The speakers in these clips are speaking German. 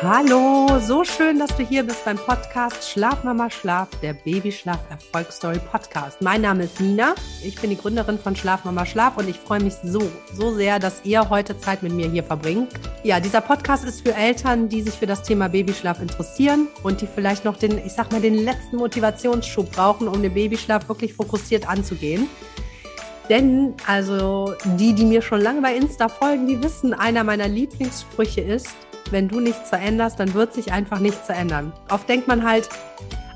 Hallo, so schön, dass du hier bist beim Podcast Schlaf Mama Schlaf, der Babyschlaf Erfolgsstory Podcast. Mein Name ist Nina, ich bin die Gründerin von Schlaf Mama Schlaf und ich freue mich so, so sehr, dass ihr heute Zeit mit mir hier verbringt. Ja, dieser Podcast ist für Eltern, die sich für das Thema Babyschlaf interessieren und die vielleicht noch den, ich sag mal, den letzten Motivationsschub brauchen, um den Babyschlaf wirklich fokussiert anzugehen. Denn, also die, die mir schon lange bei Insta folgen, die wissen, einer meiner Lieblingssprüche ist, wenn du nichts veränderst, dann wird sich einfach nichts verändern. Oft denkt man halt,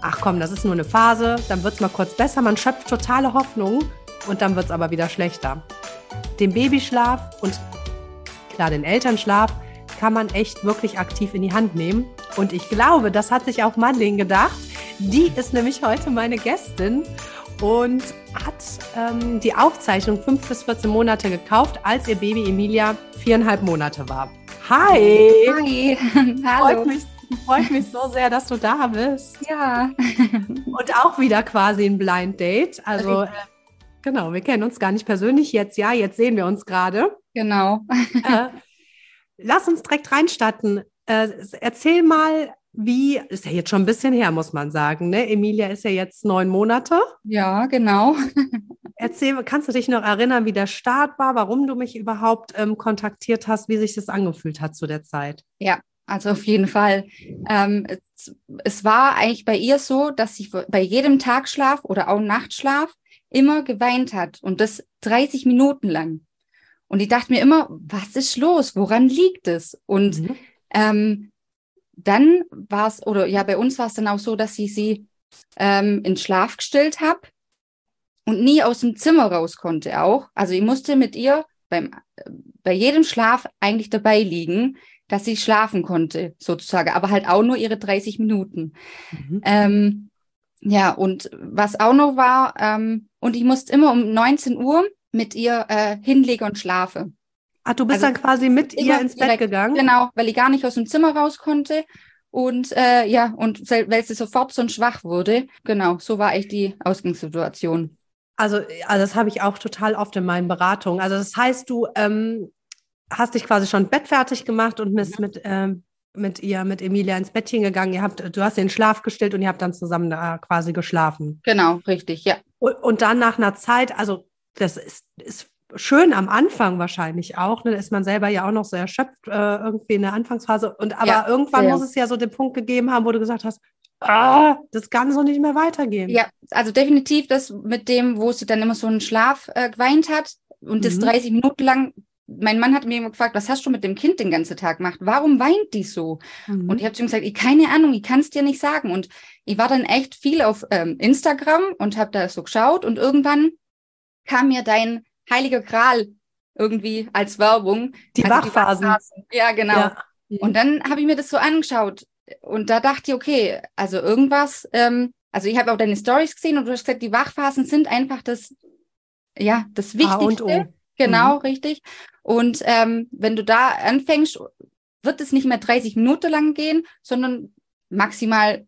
ach komm, das ist nur eine Phase, dann wird es mal kurz besser. Man schöpft totale Hoffnung und dann wird es aber wieder schlechter. Den Babyschlaf und klar den Elternschlaf kann man echt wirklich aktiv in die Hand nehmen. Und ich glaube, das hat sich auch Madeleine gedacht. Die ist nämlich heute meine Gästin und hat ähm, die Aufzeichnung 5 bis 14 Monate gekauft, als ihr Baby Emilia viereinhalb Monate war. Hi. Hi. Hallo. Freut mich, freut mich so sehr, dass du da bist. Ja. Und auch wieder quasi ein Blind Date. Also, äh, genau, wir kennen uns gar nicht persönlich jetzt. Ja, jetzt sehen wir uns gerade. Genau. Äh, lass uns direkt reinstarten. Äh, erzähl mal, wie, ist ja jetzt schon ein bisschen her, muss man sagen. Ne? Emilia ist ja jetzt neun Monate. Ja, genau. Erzähl, kannst du dich noch erinnern, wie der Start war, warum du mich überhaupt ähm, kontaktiert hast, wie sich das angefühlt hat zu der Zeit? Ja, also auf jeden Fall. Ähm, es, es, war eigentlich bei ihr so, dass sie bei jedem Tagschlaf oder auch Nachtschlaf immer geweint hat und das 30 Minuten lang. Und ich dachte mir immer, was ist los? Woran liegt es? Und mhm. ähm, dann war es, oder ja, bei uns war es dann auch so, dass ich sie ähm, in Schlaf gestillt habe und nie aus dem Zimmer raus konnte auch. Also ich musste mit ihr beim, bei jedem Schlaf eigentlich dabei liegen, dass sie schlafen konnte, sozusagen, aber halt auch nur ihre 30 Minuten. Mhm. Ähm, ja, und was auch noch war, ähm, und ich musste immer um 19 Uhr mit ihr äh, hinlegen und schlafen. Ah, du bist also, dann quasi mit ihr ins Bett direkt, gegangen? Genau, weil ich gar nicht aus dem Zimmer raus konnte. Und äh, ja, und weil sie sofort so schwach wurde. Genau, so war echt die Ausgangssituation. Also, also das habe ich auch total oft in meinen Beratungen. Also das heißt, du ähm, hast dich quasi schon bettfertig gemacht und bist ja. mit, ähm, mit ihr, mit Emilia ins Bettchen gegangen. Ihr habt, du hast den Schlaf gestillt und ihr habt dann zusammen da quasi geschlafen. Genau, richtig, ja. Und, und dann nach einer Zeit, also das ist, ist schön am Anfang wahrscheinlich auch. Ne? Da ist man selber ja auch noch so erschöpft äh, irgendwie in der Anfangsphase. Und aber ja, irgendwann sehr. muss es ja so den Punkt gegeben haben, wo du gesagt hast, ah, das kann so nicht mehr weitergehen. Ja, also definitiv das mit dem, wo sie dann immer so einen Schlaf äh, geweint hat und das 30 mhm. Minuten lang. Mein Mann hat mir gefragt, was hast du mit dem Kind den ganzen Tag gemacht? Warum weint die so? Mhm. Und ich habe zu ihm gesagt, ich keine Ahnung, ich kann es dir nicht sagen. Und ich war dann echt viel auf ähm, Instagram und habe da so geschaut und irgendwann kam mir dein heiliger Gral irgendwie als Werbung. Die also Wachphasen. Die Wachphasen. Ja, genau. Ja. Und dann habe ich mir das so angeschaut und da dachte ich, okay, also irgendwas, ähm, also ich habe auch deine Stories gesehen und du hast gesagt, die Wachphasen sind einfach das, ja, das Wichtigste. Genau, mhm. richtig. Und ähm, wenn du da anfängst, wird es nicht mehr 30 Minuten lang gehen, sondern maximal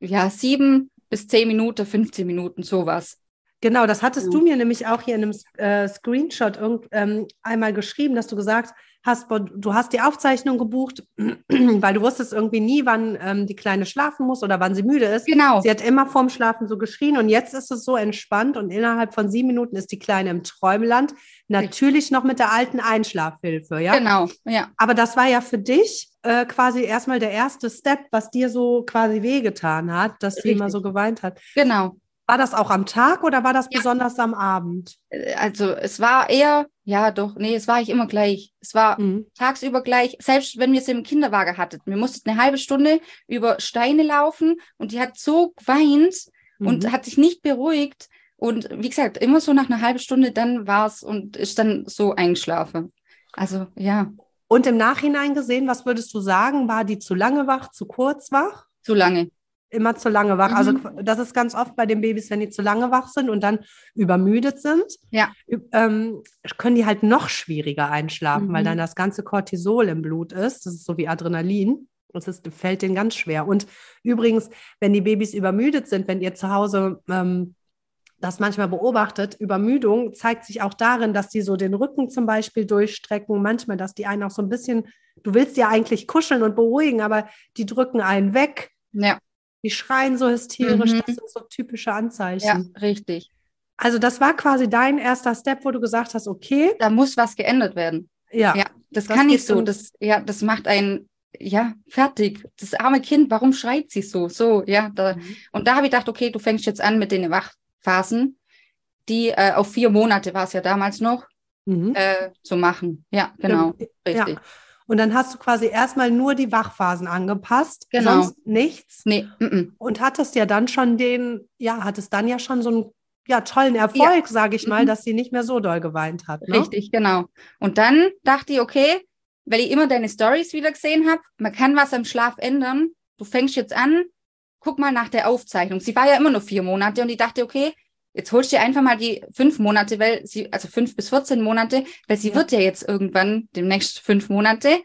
ja sieben bis zehn Minuten, 15 Minuten, sowas. Genau, das hattest ja. du mir nämlich auch hier in einem äh, Screenshot irgend, ähm, einmal geschrieben, dass du gesagt hast, du hast die Aufzeichnung gebucht, weil du wusstest irgendwie nie, wann ähm, die Kleine schlafen muss oder wann sie müde ist. Genau. Sie hat immer vorm Schlafen so geschrien und jetzt ist es so entspannt und innerhalb von sieben Minuten ist die Kleine im Träumland. Natürlich noch mit der alten Einschlafhilfe, ja? Genau, ja. Aber das war ja für dich äh, quasi erstmal der erste Step, was dir so quasi wehgetan hat, dass Richtig. sie immer so geweint hat. Genau. War das auch am Tag oder war das ja. besonders am Abend? Äh, also es war eher, ja doch, nee, es war ich immer gleich. Es war mhm. tagsüber gleich, selbst wenn wir es im Kinderwagen hatten. Wir mussten eine halbe Stunde über Steine laufen und die hat so geweint mhm. und hat sich nicht beruhigt. Und wie gesagt, immer so nach einer halben Stunde, dann war es und ist dann so eingeschlafen. Also ja. Und im Nachhinein gesehen, was würdest du sagen? War die zu lange wach, zu kurz wach? Zu lange immer zu lange wach. Also mhm. Also das ist ganz oft bei den Babys, wenn die zu lange wach sind und dann übermüdet sind, ja. ähm, können die halt noch schwieriger einschlafen, mhm. weil dann das ganze Cortisol im Blut ist. Das ist so wie Adrenalin. Das ist, fällt denen ganz schwer. Und übrigens, wenn die Babys übermüdet sind, wenn ihr zu Hause ähm, das manchmal beobachtet, Übermüdung zeigt sich auch darin, dass die so den Rücken zum Beispiel durchstrecken, manchmal, dass die einen auch so ein bisschen du willst ja eigentlich kuscheln und beruhigen, aber die drücken einen weg. Ja. Die schreien so hysterisch. Mhm. Das sind so typische Anzeichen. Ja, richtig. Also das war quasi dein erster Step, wo du gesagt hast, okay, Da muss was geändert werden. ja, Ja, das, Das kann nicht so. Das, ja, das macht einen, ja, fertig. Das arme Kind, warum schreit sie so? So, ja. Da, Mhm. Und da habe ich gedacht, okay, du fängst jetzt an mit den Wachphasen, die äh, auf vier Monate war es ja damals noch, Mhm. äh, zu machen. Ja, genau, Ja. richtig. Und dann hast du quasi erstmal nur die Wachphasen angepasst, Genau. sonst nichts. Nee, mm -mm. Und hattest ja dann schon den, ja, hattest dann ja schon so einen ja, tollen Erfolg, sage ich mal, Mhm. dass sie nicht mehr so doll geweint hat. Ne? richtig, genau. Und dann dachte ich, okay, weil ich immer deine Stories wieder gesehen habe, man kann was am Schlaf ändern. Du fängst jetzt an, guck mal nach der Aufzeichnung. Sie war ja immer nur vier Monate und ich dachte, okay, jetzt holst du dir einfach mal die fünf Monate, weil sie, also fünf bis 14 Monate, weil sie Ja. wird ja jetzt irgendwann demnächst fünf Monate.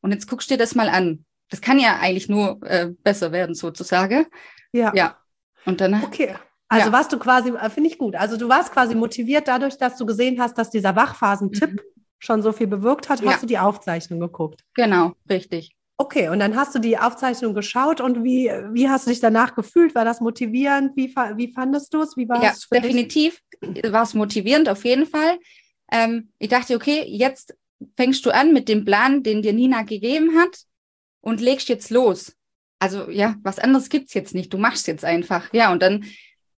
Und jetzt guckst du dir das mal an. Das kann ja eigentlich nur äh, besser werden, sozusagen. Ja. Ja. Und dann, Okay. Also Ja. warst du quasi, äh, finde ich gut. Also du warst quasi motiviert dadurch, dass du gesehen hast, dass dieser Wachphasentipp schon so viel bewirkt hat, hast Mhm. Ja. du die Aufzeichnung geguckt. genau, richtig. Okay, und dann hast du die Aufzeichnung geschaut und wie, wie hast du dich danach gefühlt? War das motivierend? Wie, wie fandest du es? Wie war Ja, es für definitiv war es motivierend, auf jeden Fall. Ähm, ich dachte, okay, jetzt fängst du an mit dem Plan, den dir Nina gegeben hat und legst jetzt los. Also ja, was anderes gibt's jetzt nicht. Du machst jetzt einfach. Ja, und dann,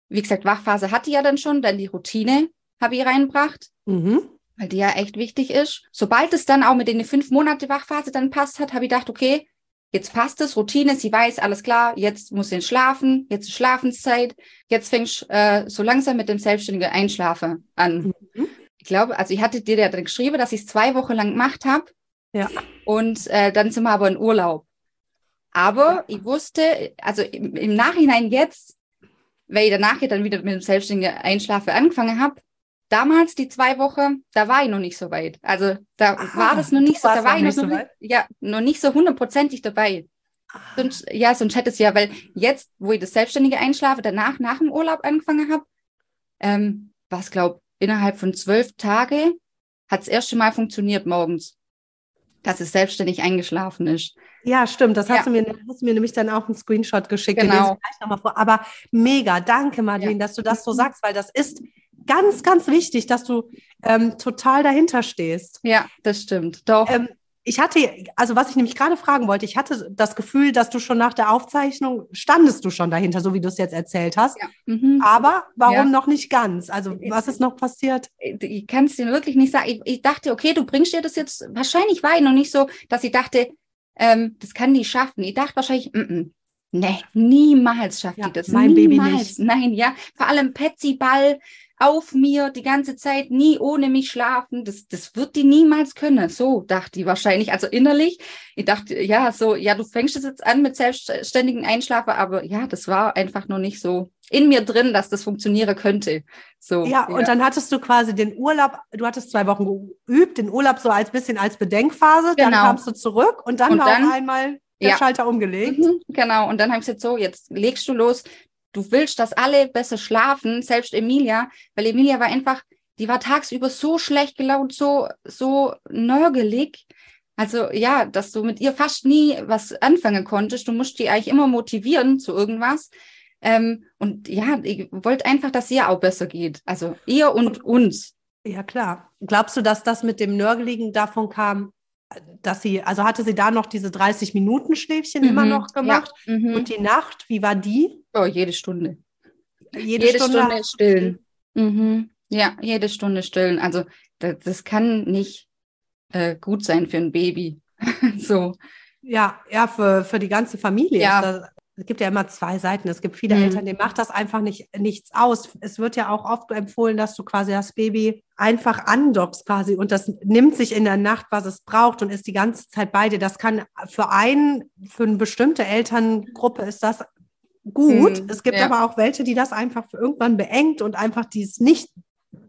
wie gesagt, Wachphase hatte ich ja dann schon, dann die Routine habe ich reinbracht, Mhm. Weil die ja echt wichtig ist. Sobald es dann auch mit den fünf Monate Wachphase dann passt hat, habe ich gedacht, okay, jetzt passt es, Routine, sie weiß, alles klar, jetzt muss sie schlafen, jetzt ist Schlafenszeit, jetzt fängst äh, so langsam mit dem selbstständigen Einschlafen an. Mhm. Ich glaube, also ich hatte dir ja dann geschrieben, dass ich es zwei Wochen lang gemacht habe. Ja. Und äh, dann sind wir aber in Urlaub. Aber ich wusste, also im, im Nachhinein jetzt, weil ich danach ja dann wieder mit dem selbstständigen Einschlafen angefangen habe, damals die zwei Wochen, da war ich noch nicht so weit. Also da Ah, war das noch nicht so, da war ich noch, nicht so noch ja, noch nicht so hundertprozentig dabei. Sonst, ja, sonst hätte es ja, weil jetzt, wo ich das selbstständige Einschlafe danach, nach dem Urlaub angefangen habe, ähm, was glaub, innerhalb von zwölf Tage hat das erste Mal funktioniert morgens, dass es selbstständig eingeschlafen ist. Ja, stimmt. Das hast, Ja. du mir, hast du mir nämlich dann auch einen Screenshot geschickt. den Genau. lese ich gleich noch mal vor. Aber mega, danke, Madeleine, Ja. dass du das so sagst, weil das ist ganz, ganz wichtig, dass du ähm, total dahinter stehst. Ja, das stimmt. Doch. Ähm, ich hatte, also was ich nämlich gerade fragen wollte, ich hatte das Gefühl, dass du schon nach der Aufzeichnung standest du schon dahinter, so wie du es jetzt erzählt hast. ja. mhm. Aber warum Ja. noch nicht ganz? Also was ist noch passiert? ich kann es dir wirklich nicht sagen. Ich, ich dachte, okay, du bringst dir das jetzt. Wahrscheinlich war ich noch nicht so, dass ich dachte, ähm, das kann die schaffen. Ich dachte wahrscheinlich, mm -mm, nee, niemals schafft Ja, die das. mein Baby niemals. nicht. Nein, ja. Vor allem Patsy Ball auf mir die ganze Zeit, nie ohne mich schlafen. Das, das wird die niemals können. So dachte die wahrscheinlich. Also innerlich, ich dachte, ja, so, ja, du fängst es jetzt an mit selbstständigen Einschlafen, aber ja, das war einfach noch nicht so in mir drin, dass das funktionieren könnte. So. Ja, und dann hattest du quasi den Urlaub, du hattest zwei Wochen geübt, den Urlaub so als bisschen als Bedenkphase, dann Genau. kamst du zurück und dann Und war dann- einmal der Ja. Schalter umgelegt. Mhm, genau. Und dann habe ich gesagt, so, jetzt legst du los. Du willst, dass alle besser schlafen, selbst Emilia, weil Emilia war einfach, die war tagsüber so schlecht gelaunt, so, so nörgelig. Also ja, dass du mit ihr fast nie was anfangen konntest. Du musst die eigentlich immer motivieren zu irgendwas. Ähm, und ja, ich wollte einfach, dass ihr auch besser geht. Also ihr und uns. Ja, klar. Glaubst du, dass das mit dem Nörgeligen davon kam, dass sie, also hatte sie da noch diese 30 Minuten Schläfchen immer Mhm, noch gemacht? Ja. Mhm. Und die Nacht, wie war die? oh, jede Stunde. Jede, jede Stunde, du stillen. Mhm. Ja, jede Stunde stillen. Also das, das kann nicht äh, gut sein für ein Baby. so. Ja, ja, für, für die ganze Familie. Ja. Das, es gibt ja immer zwei Seiten. Es gibt viele Mhm. Eltern, denen macht das einfach nicht, nichts aus. Es wird ja auch oft empfohlen, dass du quasi das Baby einfach andockst quasi und das nimmt sich in der Nacht, was es braucht und ist die ganze Zeit bei dir. Das kann für einen, für eine bestimmte Elterngruppe ist das gut. Mhm, es gibt ja. aber auch welche, die das einfach für irgendwann beengt und einfach dies nicht,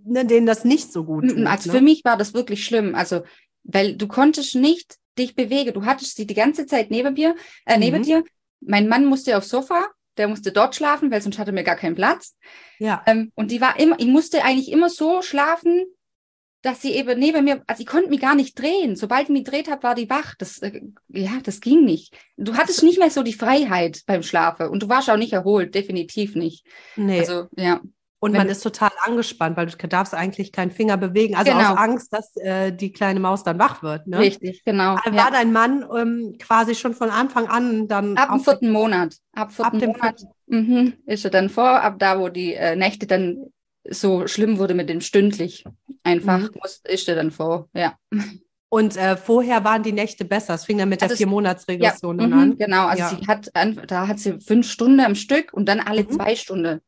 ne, denen das nicht so gut tut. Also ne? für mich war das wirklich schlimm. Also, weil du konntest nicht dich bewegen. Du hattest sie die ganze Zeit neben mir, äh, neben Mhm. dir. Mein Mann musste aufs Sofa, der musste dort schlafen, weil sonst hatte mir gar keinen Platz. Ja. Ähm, und die war immer, ich musste eigentlich immer so schlafen, dass sie eben neben mir, also ich konnte mich gar nicht drehen. Sobald ich mich gedreht habe, war die wach. Das, äh, ja, das ging nicht. Du hattest nicht mehr so die Freiheit beim Schlafen und du warst auch nicht erholt, definitiv nicht. Nee. Also, ja. Und Wenn man ist total angespannt, weil du darfst eigentlich keinen Finger bewegen. Also Genau. aus Angst, dass äh, die kleine Maus dann wach wird. Ne? Richtig, genau. War Ja. dein Mann ähm, quasi schon von Anfang an dann Ab dem vierten Monat. Ab vierten ab dem Monat mhm, ist er dann vor, ab da, wo die äh, Nächte dann so schlimm wurde mit dem stündlich. Einfach Mhm. muss, ist er dann vor, ja. Und äh, vorher waren die Nächte besser. Es fing dann mit der Also es- Vier-Monats-Regression dann mhm, an. Genau, also Ja. sie hat, da hat sie fünf Stunden am Stück und dann alle Mhm. zwei Stunden.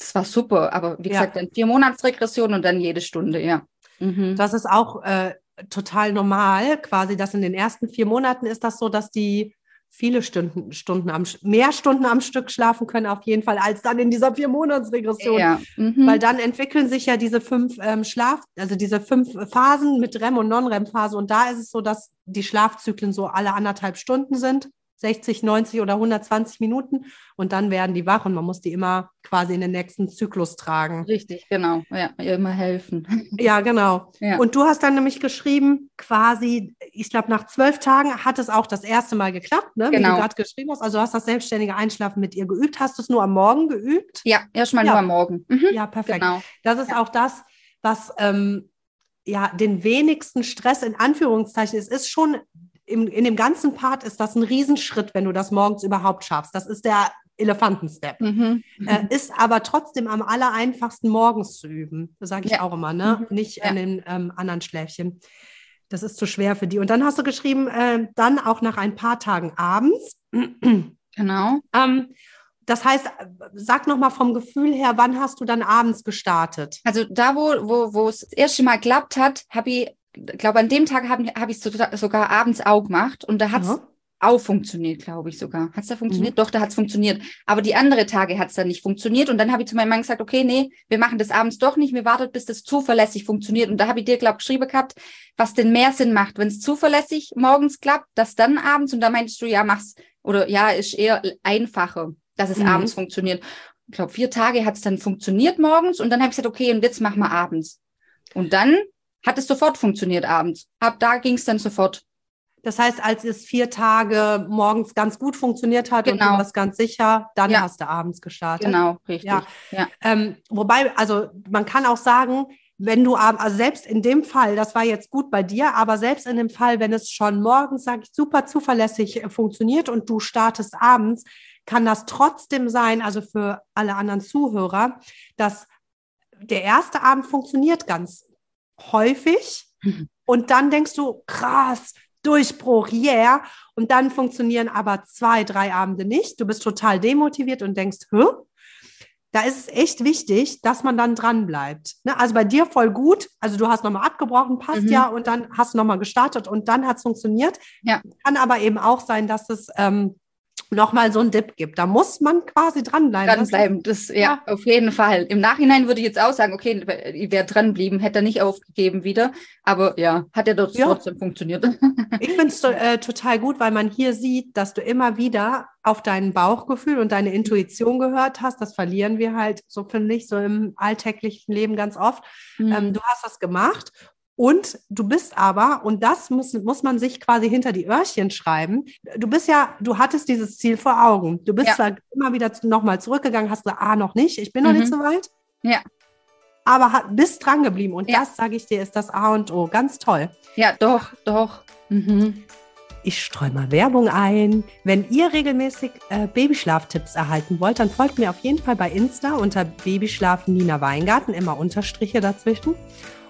Das war super, aber wie Ja. gesagt, dann vier Monatsregression und dann jede Stunde, ja. Mhm. Das ist auch äh, total normal, quasi, dass in den ersten vier Monaten ist das so, dass die viele Stunden, Stunden am, mehr Stunden am Stück schlafen können, auf jeden Fall, als dann in dieser Vier-Monats-Regression. ja. Mhm. Weil dann entwickeln sich ja diese fünf ähm, Schlaf, also diese fünf Phasen mit REM und Non-REM-Phase. Und da ist es so, dass die Schlafzyklen so alle anderthalb Stunden sind, 60, 90 oder 120 Minuten. Und dann werden die wach und man muss die immer quasi in den nächsten Zyklus tragen. Richtig, genau. Ja, immer helfen. Ja, genau. Ja. Und du hast dann nämlich geschrieben, quasi, ich glaube, nach zwölf Tagen hat es auch das erste Mal geklappt, ne? wie Genau. du gerade geschrieben hast. Also du hast das selbstständige Einschlafen mit ihr geübt. Hast du es nur am Morgen geübt? Ja, erstmal Ja. nur am Morgen. Mhm. Ja, perfekt. Genau. Das ist auch das, was ähm, ja den wenigsten Stress in Anführungszeichen ist. Es ist schon im, in dem ganzen Part ist das ein Riesenschritt, wenn du das morgens überhaupt schaffst. Das ist der Elefantenstep. Mhm. Äh, ist aber trotzdem am aller einfachsten morgens zu üben. Das sage ich Ja. auch immer, ne? Mhm. Nicht Ja. in den ähm, anderen Schläfchen. Das ist zu schwer für die. Und dann hast du geschrieben, äh, dann auch nach ein paar Tagen abends. Genau. ähm, das heißt, sag noch mal vom Gefühl her, wann hast du dann abends gestartet? Also da, wo, wo, wo es das erste Mal geklappt hat, habe ich, glaube an dem Tag habe hab ich es sogar abends auch gemacht und da hat es Ja. auch funktioniert, glaube ich sogar. Hat es da funktioniert? Mhm. Doch, da hat es funktioniert. Aber die andere Tage hat es dann nicht funktioniert und dann habe ich zu meinem Mann gesagt, okay, nee, wir machen das abends doch nicht, wir warten, bis das zuverlässig funktioniert. Und da habe ich dir, glaube ich, geschrieben gehabt, was denn mehr Sinn macht, wenn es zuverlässig morgens klappt, das dann abends und da meintest du, ja, mach's oder ja, ist eher einfacher, dass es Mhm. abends funktioniert. Ich glaube, vier Tage hat es dann funktioniert morgens und dann habe ich gesagt, okay, und jetzt machen wir abends. Und dann hat es sofort funktioniert abends. Ab da ging es dann sofort. Das heißt, als es vier Tage morgens ganz gut funktioniert hat und du Genau. warst ganz sicher, dann Ja. hast du abends gestartet. Genau, richtig. Ja. ja. Ähm, wobei, also man kann auch sagen, wenn du ab- also selbst in dem Fall, das war jetzt gut bei dir, aber selbst in dem Fall, wenn es schon morgens, sage ich, super zuverlässig äh, funktioniert und du startest abends, kann das trotzdem sein, also für alle anderen Zuhörer, dass der erste Abend funktioniert ganz häufig Mhm. und dann denkst du, krass, Durchbruch, yeah. Und dann funktionieren aber zwei, drei Abende nicht. Du bist total demotiviert und denkst, hä? Da ist es echt wichtig, dass man dann dran bleibt. Ne? Also bei dir voll gut. Also du hast nochmal abgebrochen, passt Mhm. ja, und dann hast du nochmal gestartet und dann hat es funktioniert. Ja. Kann aber eben auch sein, dass es ähm, nochmal so einen Dip gibt. Da muss man quasi dranbleiben. Dranbleiben, das, ja, Ja. auf jeden Fall. Im Nachhinein würde ich jetzt auch sagen, okay, wäre dranbleiben, hätte er nicht aufgegeben wieder. Aber ja, hat ja dort Ja. trotzdem funktioniert. Ich finde es äh, total gut, weil man hier sieht, dass du immer wieder auf dein Bauchgefühl und deine Intuition gehört hast. Das verlieren wir halt, so finde ich, so im alltäglichen Leben ganz oft. Mhm. Ähm, du hast das gemacht und du bist aber, und das muss, muss man sich quasi hinter die Öhrchen schreiben, du bist ja, du hattest dieses Ziel vor Augen. Du bist Ja. zwar immer wieder nochmal zurückgegangen, hast gesagt, ah, noch nicht, ich bin noch Mhm. nicht so weit. Ja. Aber ha- bist dran geblieben und Ja. das, sage ich dir, ist das A und O. Ganz toll. ja, doch, doch. Mhm. Ich streue mal Werbung ein. Wenn ihr regelmäßig äh, Babyschlaftipps erhalten wollt, dann folgt mir auf jeden Fall bei Insta unter Babyschlaf Nina Weingarten, immer Unterstriche dazwischen.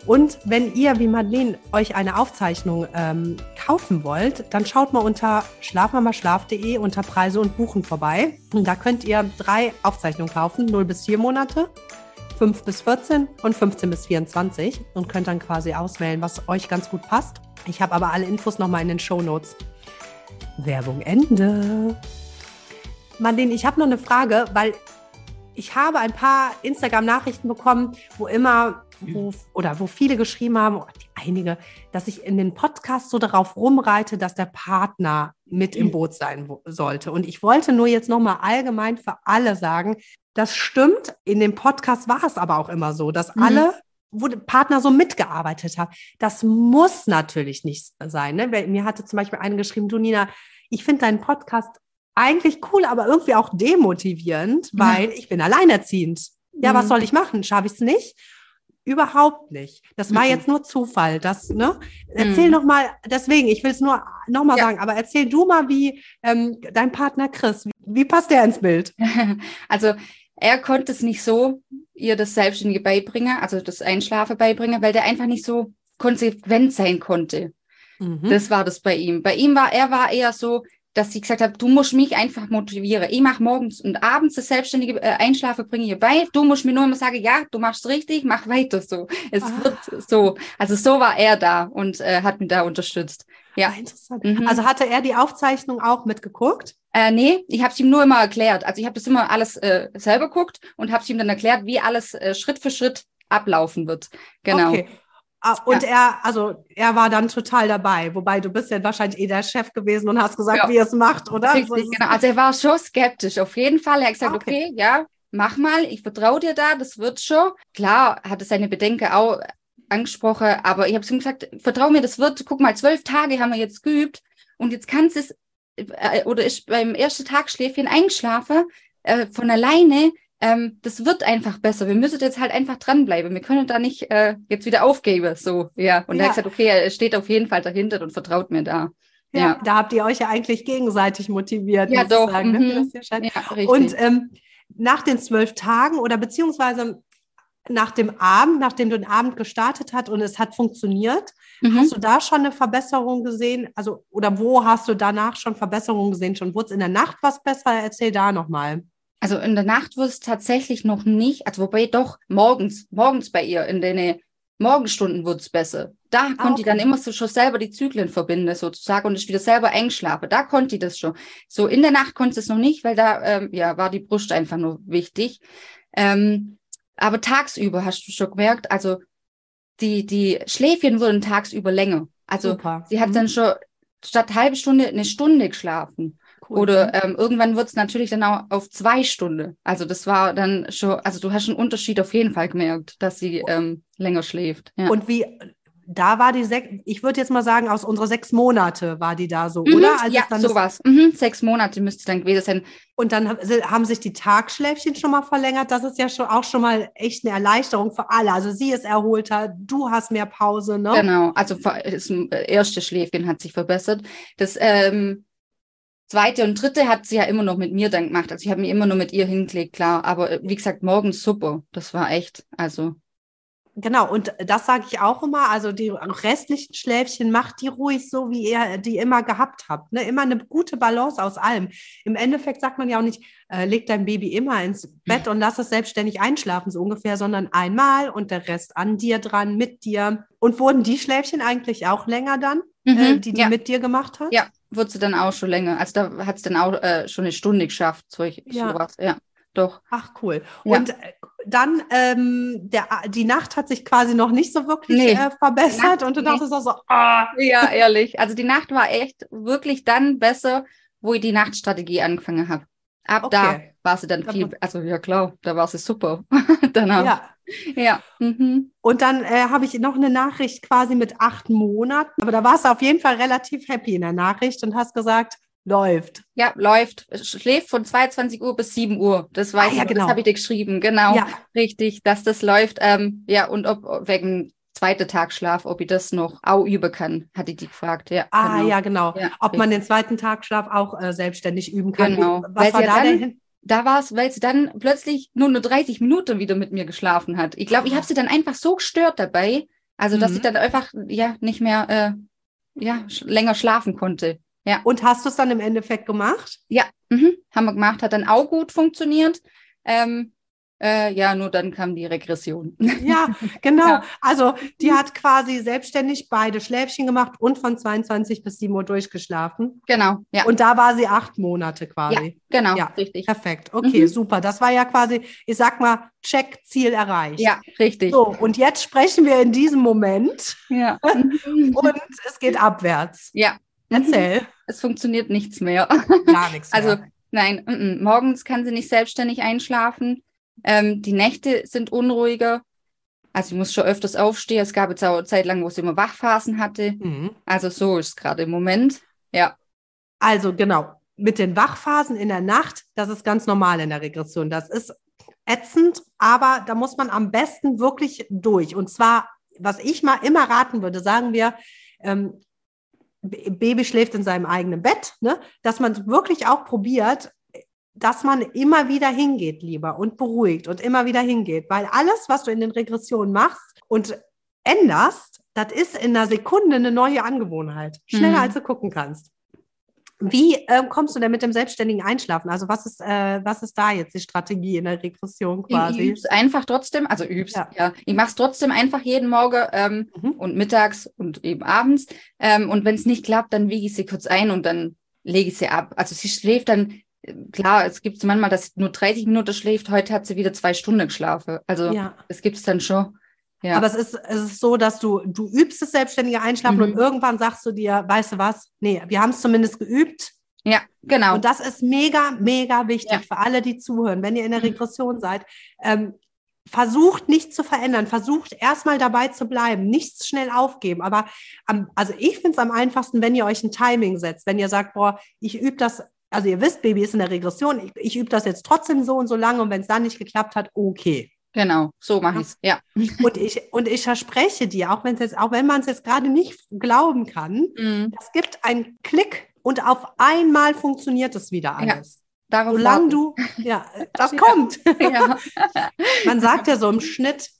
Und wenn ihr, wie Madeleine, euch eine Aufzeichnung ähm, kaufen wollt, dann schaut mal unter schlafmamaschlaf.de unter Preise und Buchen vorbei. Und da könnt ihr drei Aufzeichnungen kaufen, 0 bis 4 Monate, 5 bis 14 und 15 bis 24 und könnt dann quasi auswählen, was euch ganz gut passt. Ich habe aber alle Infos nochmal in den Show Notes. Werbung Ende. Marlene, ich habe noch eine Frage, weil ich habe ein paar Instagram-Nachrichten bekommen, wo immer, wo, oder wo viele geschrieben haben, oder einige, dass ich in den Podcast so darauf rumreite, dass der Partner mit im Boot sein sollte. Und ich wollte nur jetzt nochmal allgemein für alle sagen, das stimmt. In dem Podcast war es aber auch immer so, dass Mhm. alle wo Partner so mitgearbeitet hat. Das muss natürlich nicht sein. Ne? Mir hatte zum Beispiel eine geschrieben, du Nina, ich finde deinen Podcast eigentlich cool, aber irgendwie auch demotivierend, weil ich bin alleinerziehend. Ja, mhm. was soll ich machen? Schaffe ich es nicht? Überhaupt nicht. Das war mhm. jetzt nur Zufall. Das, ne? Erzähl mhm. noch mal, deswegen, ich will es nur noch mal ja. sagen, aber erzähl du mal, wie ähm, dein Partner Chris, wie, wie passt der ins Bild? Also er konnte es nicht so, ihr das Selbstständige beibringen, also das Einschlafen beibringen, weil der einfach nicht so konsequent sein konnte. Mhm. Das war das bei ihm. Bei ihm war, er war eher so, dass sie gesagt hat, du musst mich einfach motivieren. Ich mache morgens und abends das selbstständige äh, Einschlafen, bringe ich bei. Du musst mir nur immer sagen, ja, du machst richtig, mach weiter so. Es ah. wird so. Also so war er da und äh, hat mich da unterstützt. Ja, ah, interessant. Mhm. Also hatte er die Aufzeichnung auch mitgeguckt? Äh, nee, ich habe es ihm nur immer erklärt. Also ich habe das immer alles äh, selber geguckt und habe es ihm dann erklärt, wie alles äh, Schritt für Schritt ablaufen wird. Genau. Okay. Ah, und ja. er, also er war dann total dabei, wobei du bist ja wahrscheinlich eh der Chef gewesen und hast gesagt, ja. wie er es macht, oder? Richtig, genau. Also er war schon skeptisch, auf jeden Fall. Er hat gesagt, okay, okay ja, mach mal, ich vertraue dir da, das wird schon. Klar, hat er seine Bedenken auch angesprochen, aber ich habe ihm gesagt, vertraue mir, das wird, guck mal, zwölf Tage haben wir jetzt geübt und jetzt kannst du es, äh, oder ist beim ersten Tag Schläfchen eingeschlafen, äh, von alleine, ähm, das wird einfach besser. Wir müssen jetzt halt einfach dranbleiben. Wir können da nicht äh, jetzt wieder aufgeben. So, ja. Und ja. er hat gesagt, okay, er steht auf jeden Fall dahinter und vertraut mir da. Ja, ja. da habt ihr euch ja eigentlich gegenseitig motiviert. Ja, doch. Sagen, ne? mhm. ja, und ähm, nach den zwölf Tagen oder beziehungsweise nach dem Abend, nachdem du den Abend gestartet hast und es hat funktioniert, mhm. hast du da schon eine Verbesserung gesehen? Also, oder wo hast du danach schon Verbesserungen gesehen? Schon wurde es in der Nacht was besser? Erzähl da nochmal. Also in der Nacht wird es tatsächlich noch nicht, also wobei doch morgens, morgens bei ihr, in den Morgenstunden wird es besser. Da ah, konnte okay. ich dann immer so schon selber die Zyklen verbinden, sozusagen, und ich wieder selber einschlafe. Da konnte ich das schon. So in der Nacht konnte es noch nicht, weil da ähm, ja, war die Brust einfach nur wichtig. Ähm, aber tagsüber hast du schon gemerkt, also die, die Schläfchen wurden tagsüber länger. Also Super. sie hat mhm. dann schon statt halbe Stunde eine Stunde geschlafen. Cool. Oder ähm, irgendwann wird es natürlich dann auch auf zwei Stunden. Also das war dann schon, also du hast einen Unterschied auf jeden Fall gemerkt, dass sie ähm, länger schläft. Ja. Und wie, da war die sechs, ich würde jetzt mal sagen, aus unserer sechs Monate war die da so, mhm, oder? Als ja, sowas. Mhm, sechs Monate müsste dann gewesen sein. Und dann haben sich die Tagschläfchen schon mal verlängert. Das ist ja schon auch schon mal echt eine Erleichterung für alle. Also sie ist erholter, du hast mehr Pause, ne? Genau, also das erste Schläfchen hat sich verbessert. Das ähm, zweite und dritte hat sie ja immer noch mit mir dann gemacht. Also ich habe mir immer nur mit ihr hingelegt, klar. Aber äh, wie gesagt, morgens super. Das war echt, also. Genau, und das sage ich auch immer. Also die restlichen Schläfchen macht die ruhig so, wie ihr die immer gehabt habt. Ne? Immer eine gute Balance aus allem. Im Endeffekt sagt man ja auch nicht, äh, leg dein Baby immer ins Bett und lass es selbstständig einschlafen, so ungefähr, sondern einmal und der Rest an dir dran, mit dir. Und wurden die Schläfchen eigentlich auch länger dann, äh, mhm, äh, die die ja. mit dir gemacht hat? Ja, wird sie dann auch schon länger. Also da hat es dann auch äh, schon eine Stunde geschafft, solch, ja. sowas. Ja, doch. Ach, cool. Ja. Und äh, dann, ähm, der, die Nacht hat sich quasi noch nicht so wirklich nee. äh, verbessert und du dachtest auch so, ah. Ja, ehrlich. Also die Nacht war echt wirklich dann besser, wo ich die Nachtstrategie angefangen habe. Ab okay. da war sie dann viel, also ja klar, da war sie super danach. Ja. Ja. Mhm. Und dann äh, habe ich noch eine Nachricht quasi mit acht Monaten, aber da warst du auf jeden Fall relativ happy in der Nachricht und hast gesagt, läuft. Ja, läuft. Schläft von 22 Uhr bis 7 Uhr. Das weiß ah, ja, ich, genau. das habe ich dir geschrieben. Genau, ja. richtig, dass das läuft. Ähm, ja, und ob wegen zweiter Tagschlaf, ob ich das noch auch üben kann, hatte ich die gefragt. Ja, ah, genau. ja, genau. Ja, ob richtig. man den zweiten Tagschlaf auch äh, selbstständig üben kann. Genau. Was Weil war da dann, da war es, weil sie dann plötzlich nur nur 30 Minuten wieder mit mir geschlafen hat. Ich glaube, ich habe sie dann einfach so gestört dabei, also dass mhm. sie dann einfach ja nicht mehr äh, ja länger schlafen konnte. Ja. Und hast du es dann im Endeffekt gemacht? Ja, mhm. haben wir gemacht, hat dann auch gut funktioniert. Ähm, äh, ja, nur dann kam die Regression. Ja, genau. Ja. Also die hat quasi selbstständig beide Schläfchen gemacht und von 22 bis 7 Uhr durchgeschlafen. Genau, ja. Und da war sie acht Monate quasi. Ja, genau, ja, richtig. Perfekt. Okay, mhm. super. Das war ja quasi, ich sag mal, Check, Ziel erreicht. Ja, richtig. So, und jetzt sprechen wir in diesem Moment. Ja. und es geht abwärts. Ja. Erzähl. Es funktioniert nichts mehr. Gar nichts mehr. Also nein, m -m. morgens kann sie nicht selbstständig einschlafen. Ähm, die Nächte sind unruhiger. Also ich muss schon öfters aufstehen. Es gab jetzt auch eine Zeit lang, wo sie immer Wachphasen hatte. Mhm. Also so ist es gerade im Moment. Ja. Also genau, mit den Wachphasen in der Nacht, das ist ganz normal in der Regression. Das ist ätzend, aber da muss man am besten wirklich durch. Und zwar, was ich mal immer raten würde, sagen wir, ähm, Baby schläft in seinem eigenen Bett, ne? dass man wirklich auch probiert, dass man immer wieder hingeht, lieber und beruhigt und immer wieder hingeht, weil alles, was du in den Regressionen machst und änderst, das ist in einer Sekunde eine neue Angewohnheit, schneller Mhm. als du gucken kannst. Wie ähm, kommst du denn mit dem selbstständigen Einschlafen? Also was ist, äh, was ist da jetzt die Strategie in der Regression Ich, ich quasi? üb's einfach trotzdem, also üb's, Ja. ja. Ich mache es trotzdem einfach jeden Morgen ähm, Mhm. und mittags und eben abends. Ähm, und wenn es nicht klappt, dann wiege ich sie kurz ein und dann lege ich sie ab. Also sie schläft dann, äh, klar, es gibt manchmal, dass sie nur 30 Minuten schläft. Heute hat sie wieder zwei Stunden geschlafen. Also Ja. das gibt es dann schon. Ja. Aber es ist, es ist so, dass du, du übst das selbstständige Einschlafen Mhm. und irgendwann sagst du dir, weißt du was? Nee, wir haben es zumindest geübt. ja, genau. Und das ist mega, mega wichtig Ja. für alle, die zuhören. Wenn ihr in der Mhm. Regression seid, ähm, versucht nichts zu verändern, versucht erstmal dabei zu bleiben, nichts schnell aufgeben. Aber am, also ich finde es am einfachsten, wenn ihr euch ein Timing setzt, wenn ihr sagt, boah, ich übe das, also ihr wisst, Baby ist in der Regression, ich, ich übe das jetzt trotzdem so und so lange und wenn es dann nicht geklappt hat, okay. Genau, so mache ich es. Ja. Und ich, und ich verspreche dir, auch wenn es jetzt, auch wenn man es jetzt gerade nicht glauben kann, Mhm. es gibt einen Klick und auf einmal funktioniert es wieder Ja. alles. Darauf Solange warten. du, ja, das Ja. kommt. Ja. Man sagt ja so im Schnitt,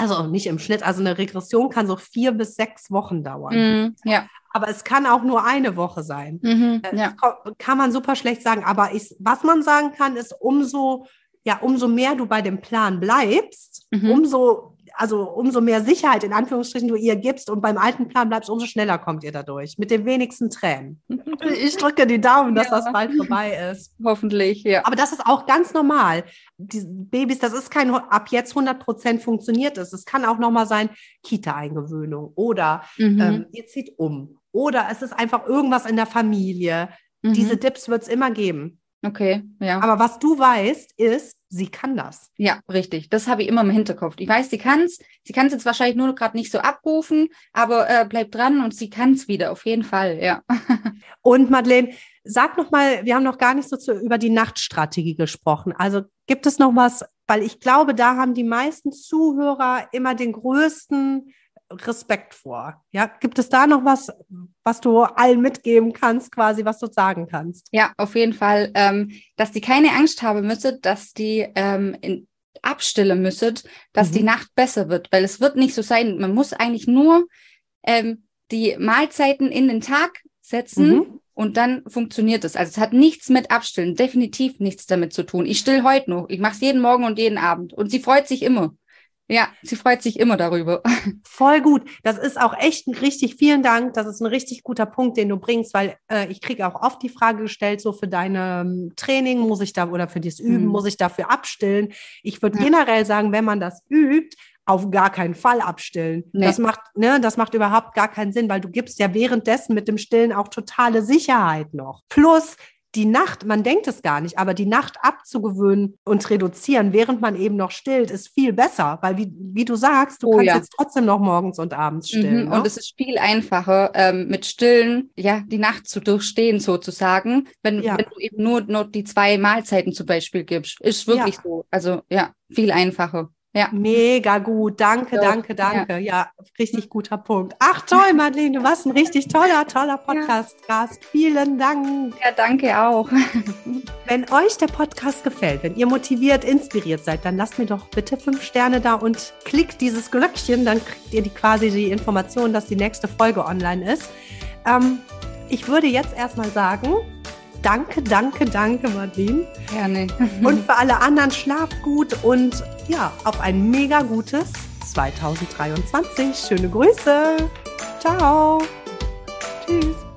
also nicht im Schnitt, also eine Regression kann so vier bis sechs Wochen dauern. Mhm. Ja. Aber es kann auch nur eine Woche sein. Mhm. Äh, Ja. kann man super schlecht sagen. Aber ich, was man sagen kann, ist, umso, ja, umso mehr du bei dem Plan bleibst, Mhm. umso, also umso mehr Sicherheit in Anführungsstrichen du ihr gibst und beim alten Plan bleibst, umso schneller kommt ihr dadurch. Mit den wenigsten Tränen. Ich drücke die Daumen, dass Ja. das bald vorbei ist. Hoffentlich, ja. Aber das ist auch ganz normal. Die Babys, das ist kein, ab jetzt 100 Prozent funktioniert es. Es kann auch nochmal sein, Kita-Eingewöhnung oder Mhm. ähm, ihr zieht um. Oder es ist einfach irgendwas in der Familie. Mhm. Diese Dips wird es immer geben. Okay, ja. Aber was du weißt, ist, sie kann das. Ja, richtig. Das habe ich immer im Hinterkopf. Ich weiß, sie kann es. Sie kann es jetzt wahrscheinlich nur gerade nicht so abrufen, aber äh, bleibt dran und sie kann es wieder, auf jeden Fall, ja. Und Madeleine, sag noch mal, wir haben noch gar nicht so zu, über die Nachtstrategie gesprochen. Also gibt es noch was, weil ich glaube, da haben die meisten Zuhörer immer den größten Respekt vor. Ja, gibt es da noch was, was du allen mitgeben kannst, quasi, was du sagen kannst? Ja, auf jeden Fall, ähm, dass die keine Angst haben müssen, dass die ähm, in, abstillen müssen, dass Mhm. die Nacht besser wird, weil es wird nicht so sein. Man muss eigentlich nur ähm, die Mahlzeiten in den Tag setzen Mhm. und dann funktioniert es. Also es hat nichts mit Abstillen, definitiv nichts damit zu tun. Ich still heute noch. Ich mache es jeden Morgen und jeden Abend und sie freut sich immer. Ja, sie freut sich immer darüber. Voll gut. Das ist auch echt ein richtig, vielen Dank. Das ist ein richtig guter Punkt, den du bringst, weil äh, ich kriege auch oft die Frage gestellt, so für deine ähm, Training muss ich da oder für das Üben, Mhm. muss ich dafür abstillen. Ich würde Ja. generell sagen, wenn man das übt, auf gar keinen Fall abstillen. Nee. Das macht, ne, das macht überhaupt gar keinen Sinn, weil du gibst ja währenddessen mit dem Stillen auch totale Sicherheit noch. Plus die Nacht, man denkt es gar nicht, aber die Nacht abzugewöhnen und reduzieren, während man eben noch stillt, ist viel besser, weil wie, wie du sagst, du Oh kannst ja. jetzt trotzdem noch morgens und abends stillen. Mhm, ne? Und es ist viel einfacher, ähm, mit Stillen, ja, die Nacht zu durchstehen sozusagen, wenn, Ja. wenn du eben nur, nur die zwei Mahlzeiten zum Beispiel gibst. Ist wirklich Ja. so. Also ja, viel einfacher. Ja. Mega gut, danke, Doch, danke, danke. Ja. richtig guter Punkt. Ach toll, Madeleine, du warst ein richtig toller, toller Podcast-Gast. Vielen Dank. Ja, danke auch. Wenn euch der Podcast gefällt, wenn ihr motiviert, inspiriert seid, dann lasst mir doch bitte fünf Sterne da und klickt dieses Glöckchen, dann kriegt ihr die, quasi die Information, dass die nächste Folge online ist. Ähm, ich würde jetzt erstmal sagen, danke, danke, danke, Madeleine. Gerne. Und für alle anderen schlaft gut und ja, auf ein mega gutes 2023. Schöne Grüße. Ciao. Tschüss.